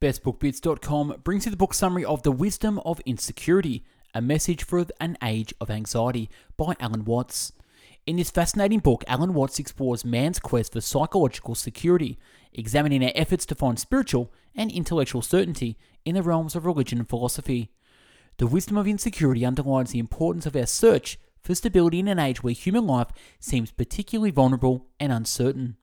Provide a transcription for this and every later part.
BestBookBits.com brings you the book summary of The Wisdom of Insecurity, a message for an age of anxiety by Alan Watts. In this fascinating book, Alan Watts explores man's quest for psychological security, examining our efforts to find spiritual and intellectual certainty in the realms of religion and philosophy. The wisdom of insecurity underlines the importance of our search for stability in an age where human life seems particularly vulnerable and uncertain.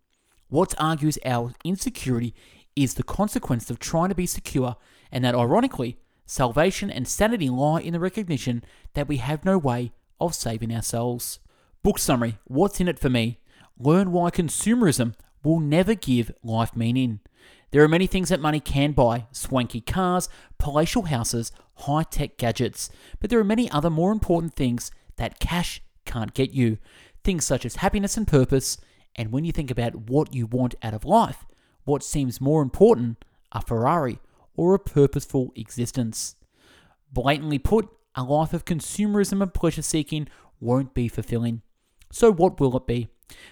Watts argues our insecurity is the consequence of trying to be secure, and that ironically, salvation and sanity lie in the recognition that we have no way of saving ourselves. Book summary What's in it for me? Learn why consumerism will never give life meaning. There are many things that money can buy swanky cars, palatial houses, high tech gadgets. But there are many other more important things that cash can't get you. Things such as happiness and purpose. And when you think about what you want out of life, what seems more important, a Ferrari or a purposeful existence. Blatantly put, a life of consumerism and pleasure seeking won't be fulfilling. So, what will it be?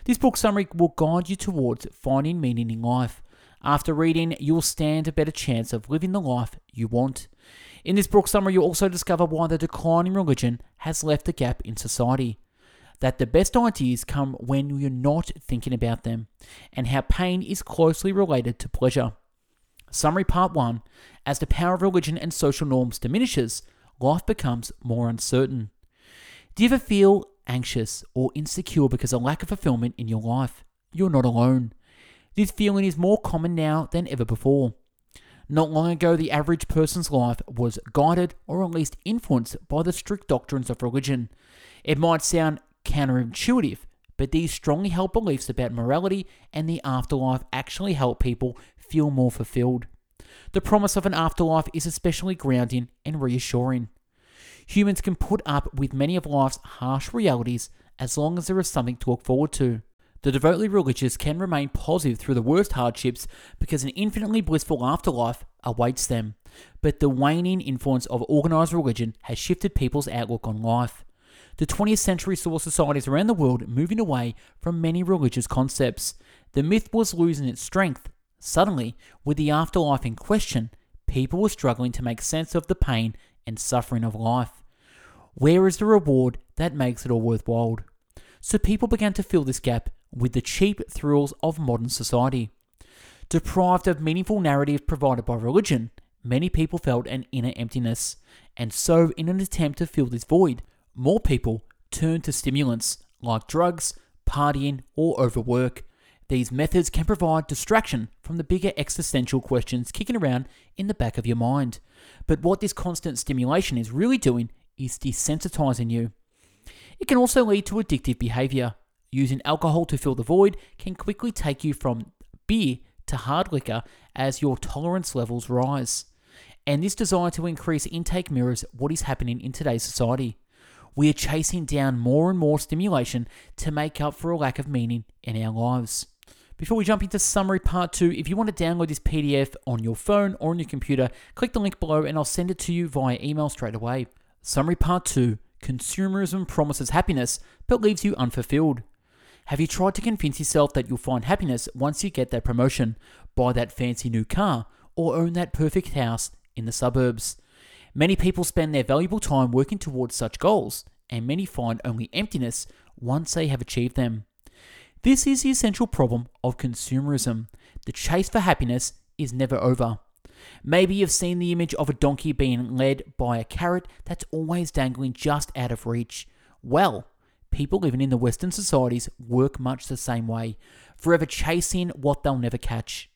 This book summary will guide you towards finding meaning in life. After reading, you'll stand a better chance of living the life you want. In this book summary, you'll also discover why the decline in religion has left a gap in society. That the best ideas come when you're not thinking about them, and how pain is closely related to pleasure. Summary Part 1 As the power of religion and social norms diminishes, life becomes more uncertain. Do you ever feel anxious or insecure because of lack of fulfillment in your life? You're not alone. This feeling is more common now than ever before. Not long ago, the average person's life was guided or at least influenced by the strict doctrines of religion. It might sound counterintuitive, but these strongly held beliefs about morality and the afterlife actually help people feel more fulfilled. The promise of an afterlife is especially grounding and reassuring. Humans can put up with many of life's harsh realities as long as there is something to look forward to. The devoutly religious can remain positive through the worst hardships because an infinitely blissful afterlife awaits them. But the waning influence of organized religion has shifted people's outlook on life. The 20th century saw societies around the world moving away from many religious concepts. The myth was losing its strength. Suddenly, with the afterlife in question, people were struggling to make sense of the pain and suffering of life. Where is the reward that makes it all worthwhile? So people began to fill this gap with the cheap thrills of modern society. Deprived of meaningful narrative provided by religion, many people felt an inner emptiness, and so, in an attempt to fill this void, more people turn to stimulants like drugs, partying, or overwork. These methods can provide distraction from the bigger existential questions kicking around in the back of your mind. But what this constant stimulation is really doing is desensitizing you. It can also lead to addictive behavior. Using alcohol to fill the void can quickly take you from beer to hard liquor as your tolerance levels rise. And this desire to increase intake mirrors what is happening in today's society. We are chasing down more and more stimulation to make up for a lack of meaning in our lives. Before we jump into summary part two, if you want to download this PDF on your phone or on your computer, click the link below and I'll send it to you via email straight away. Summary part two Consumerism promises happiness but leaves you unfulfilled. Have you tried to convince yourself that you'll find happiness once you get that promotion, buy that fancy new car, or own that perfect house in the suburbs? Many people spend their valuable time working towards such goals, and many find only emptiness once they have achieved them. This is the essential problem of consumerism. The chase for happiness is never over. Maybe you've seen the image of a donkey being led by a carrot that's always dangling just out of reach. Well, people living in the Western societies work much the same way, forever chasing what they'll never catch.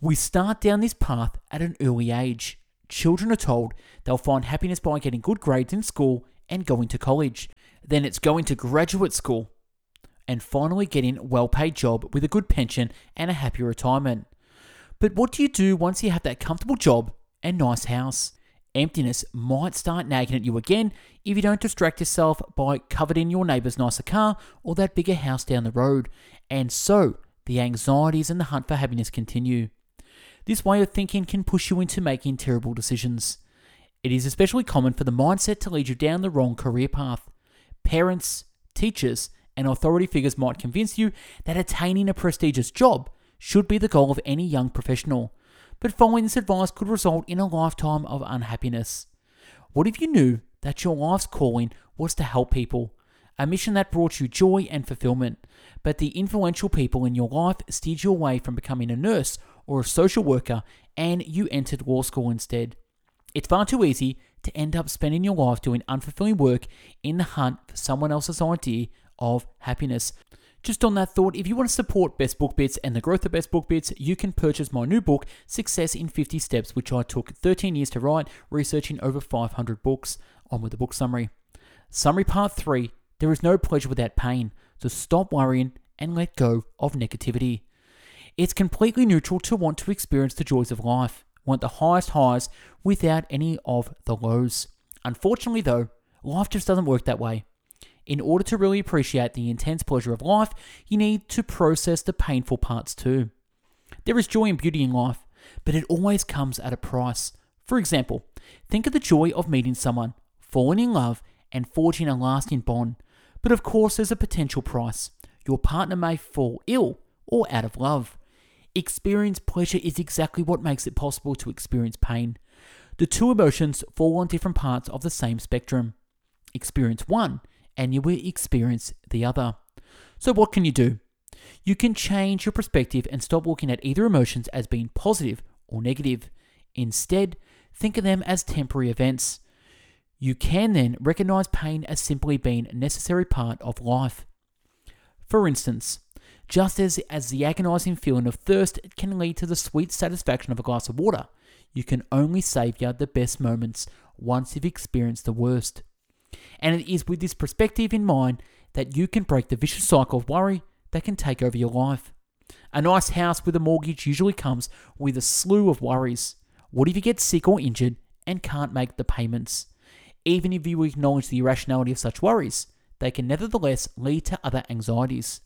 We start down this path at an early age. Children are told they'll find happiness by getting good grades in school and going to college. Then it's going to graduate school and finally getting a well paid job with a good pension and a happy retirement. But what do you do once you have that comfortable job and nice house? Emptiness might start nagging at you again if you don't distract yourself by coveting your neighbour's nicer car or that bigger house down the road, and so the anxieties and the hunt for happiness continue. This way of thinking can push you into making terrible decisions. It is especially common for the mindset to lead you down the wrong career path. Parents, teachers, and authority figures might convince you that attaining a prestigious job should be the goal of any young professional. but following this advice could result in a lifetime of unhappiness. What if you knew that your life's calling was to help people, a mission that brought you joy and fulfillment, but the influential people in your life steered you away from becoming a nurse or a social worker and you entered law school instead? It's far too easy to end up spending your life doing unfulfilling work in the hunt for someone else's idea of happiness. Just on that thought, if you want to support Best Book Bits and the growth of Best Book Bits, you can purchase my new book, Success in 50 Steps, which I took 13 years to write, researching over 500 books. On with the book summary. Summary part 3 There is no pleasure without pain, so stop worrying and let go of negativity. It's completely neutral to want to experience the joys of life, want the highest highs without any of the lows. Unfortunately, though, life just doesn't work that way. In order to really appreciate the intense pleasure of life, you need to process the painful parts too. There is joy and beauty in life, but it always comes at a price. For example, think of the joy of meeting someone, falling in love, and forging a lasting bond. But of course, there's a potential price. Your partner may fall ill or out of love. Experience pleasure is exactly what makes it possible to experience pain. The two emotions fall on different parts of the same spectrum. Experience one and you will experience the other. So, what can you do? You can change your perspective and stop looking at either emotions as being positive or negative. Instead, think of them as temporary events. You can then recognize pain as simply being a necessary part of life. For instance, just as, as the agonizing feeling of thirst can lead to the sweet satisfaction of a glass of water, you can only savor the best moments once you've experienced the worst. And it is with this perspective in mind that you can break the vicious cycle of worry that can take over your life. A nice house with a mortgage usually comes with a slew of worries. What if you get sick or injured and can't make the payments? Even if you acknowledge the irrationality of such worries, they can nevertheless lead to other anxieties.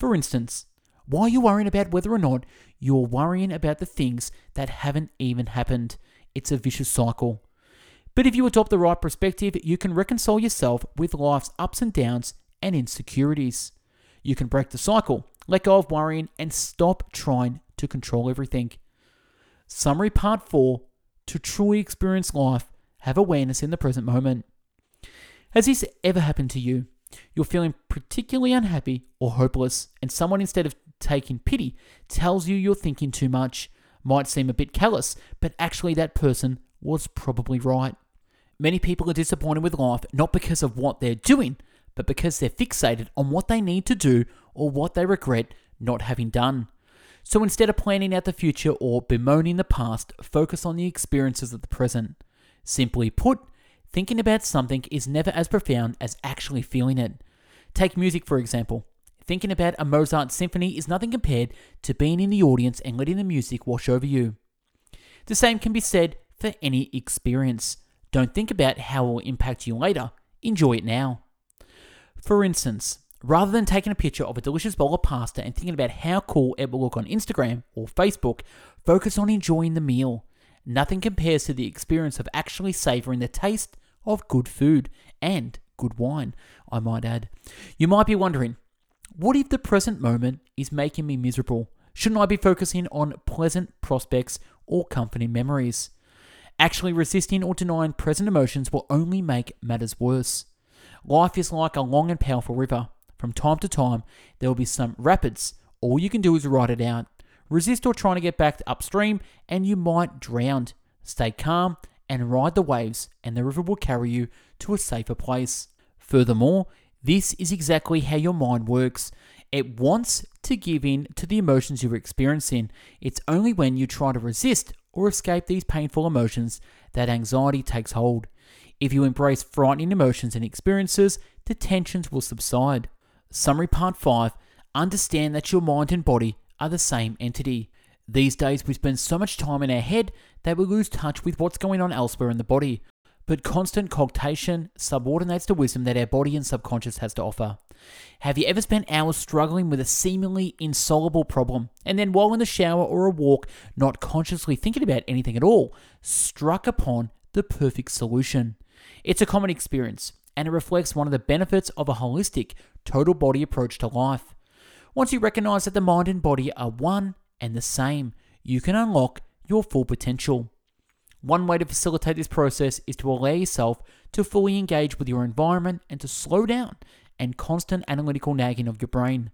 For instance, why are you worrying about whether or not you're worrying about the things that haven't even happened? It's a vicious cycle. But if you adopt the right perspective, you can reconcile yourself with life's ups and downs and insecurities. You can break the cycle, let go of worrying, and stop trying to control everything. Summary part 4 To truly experience life, have awareness in the present moment. Has this ever happened to you? You're feeling particularly unhappy or hopeless, and someone, instead of taking pity, tells you you're thinking too much. Might seem a bit callous, but actually, that person was probably right. Many people are disappointed with life not because of what they're doing, but because they're fixated on what they need to do or what they regret not having done. So instead of planning out the future or bemoaning the past, focus on the experiences of the present. Simply put, thinking about something is never as profound as actually feeling it. Take music, for example. Thinking about a Mozart symphony is nothing compared to being in the audience and letting the music wash over you. The same can be said for any experience. Don't think about how it will impact you later, enjoy it now. For instance, rather than taking a picture of a delicious bowl of pasta and thinking about how cool it will look on Instagram or Facebook, focus on enjoying the meal. Nothing compares to the experience of actually savouring the taste of good food and good wine, I might add. You might be wondering, what if the present moment is making me miserable? Shouldn't I be focusing on pleasant prospects or comforting memories? Actually resisting or denying present emotions will only make matters worse. Life is like a long and powerful river. From time to time, there will be some rapids. All you can do is ride it out. Resist or trying to get back upstream, and you might drown. Stay calm and ride the waves, and the river will carry you to a safer place. Furthermore, this is exactly how your mind works. It wants to give in to the emotions you're experiencing. It's only when you try to resist or escape these painful emotions that anxiety takes hold. If you embrace frightening emotions and experiences, the tensions will subside. Summary Part 5 Understand that your mind and body are the same entity. These days, we spend so much time in our head that we lose touch with what's going on elsewhere in the body. But constant cogitation subordinates the wisdom that our body and subconscious has to offer. Have you ever spent hours struggling with a seemingly insoluble problem, and then while in the shower or a walk, not consciously thinking about anything at all, struck upon the perfect solution? It's a common experience, and it reflects one of the benefits of a holistic, total body approach to life. Once you recognize that the mind and body are one and the same, you can unlock your full potential. One way to facilitate this process is to allow yourself to fully engage with your environment and to slow down and constant analytical nagging of your brain.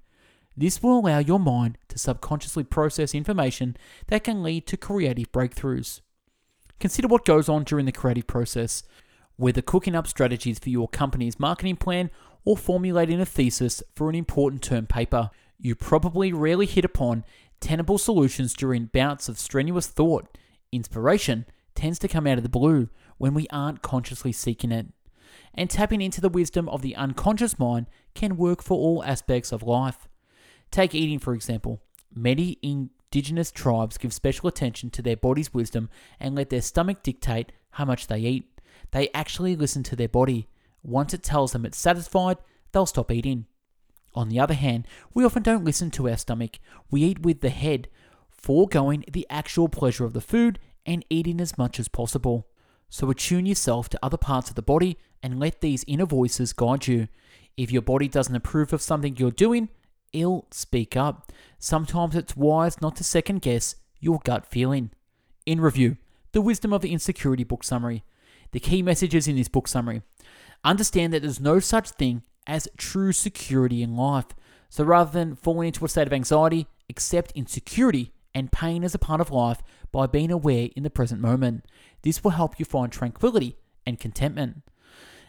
This will allow your mind to subconsciously process information that can lead to creative breakthroughs. Consider what goes on during the creative process, whether cooking up strategies for your company's marketing plan or formulating a thesis for an important term paper. You probably rarely hit upon tenable solutions during bouts of strenuous thought. Inspiration tends to come out of the blue when we aren't consciously seeking it. And tapping into the wisdom of the unconscious mind can work for all aspects of life. Take eating, for example. Many indigenous tribes give special attention to their body's wisdom and let their stomach dictate how much they eat. They actually listen to their body. Once it tells them it's satisfied, they'll stop eating. On the other hand, we often don't listen to our stomach. We eat with the head, foregoing the actual pleasure of the food and eating as much as possible. So attune yourself to other parts of the body and let these inner voices guide you. If your body doesn't approve of something you're doing, it'll speak up. Sometimes it's wise not to second guess your gut feeling. In review, The Wisdom of the Insecurity book summary. The key messages in this book summary. Understand that there's no such thing as true security in life. So rather than falling into a state of anxiety, accept insecurity and pain as a part of life by being aware in the present moment. This will help you find tranquility and contentment.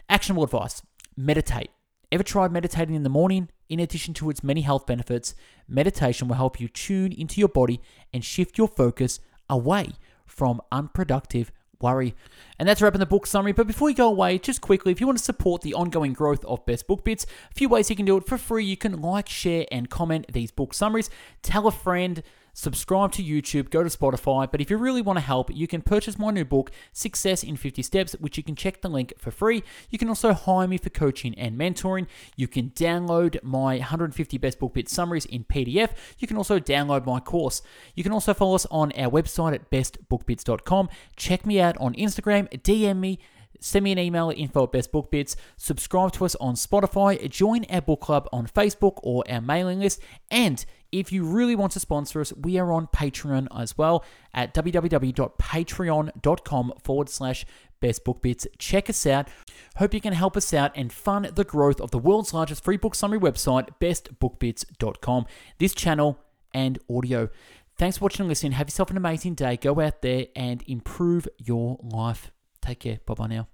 Actionable advice meditate. Ever tried meditating in the morning? In addition to its many health benefits, meditation will help you tune into your body and shift your focus away from unproductive worry. And that's wrapping the book summary. But before you go away, just quickly, if you want to support the ongoing growth of Best Book Bits, a few ways you can do it for free. You can like, share, and comment these book summaries. Tell a friend subscribe to YouTube, go to Spotify. But if you really want to help, you can purchase my new book, Success in 50 Steps, which you can check the link for free. You can also hire me for coaching and mentoring. You can download my 150 best book bit summaries in PDF. You can also download my course. You can also follow us on our website at bestbookbits.com. Check me out on Instagram, DM me send me an email at info at bestbookbits, subscribe to us on Spotify, join our book club on Facebook or our mailing list, and if you really want to sponsor us, we are on Patreon as well at www.patreon.com forward slash Best Book Bits. Check us out. Hope you can help us out and fund the growth of the world's largest free book summary website, bestbookbits.com. This channel and audio. Thanks for watching and listening. Have yourself an amazing day. Go out there and improve your life. Take care. Bye bye now.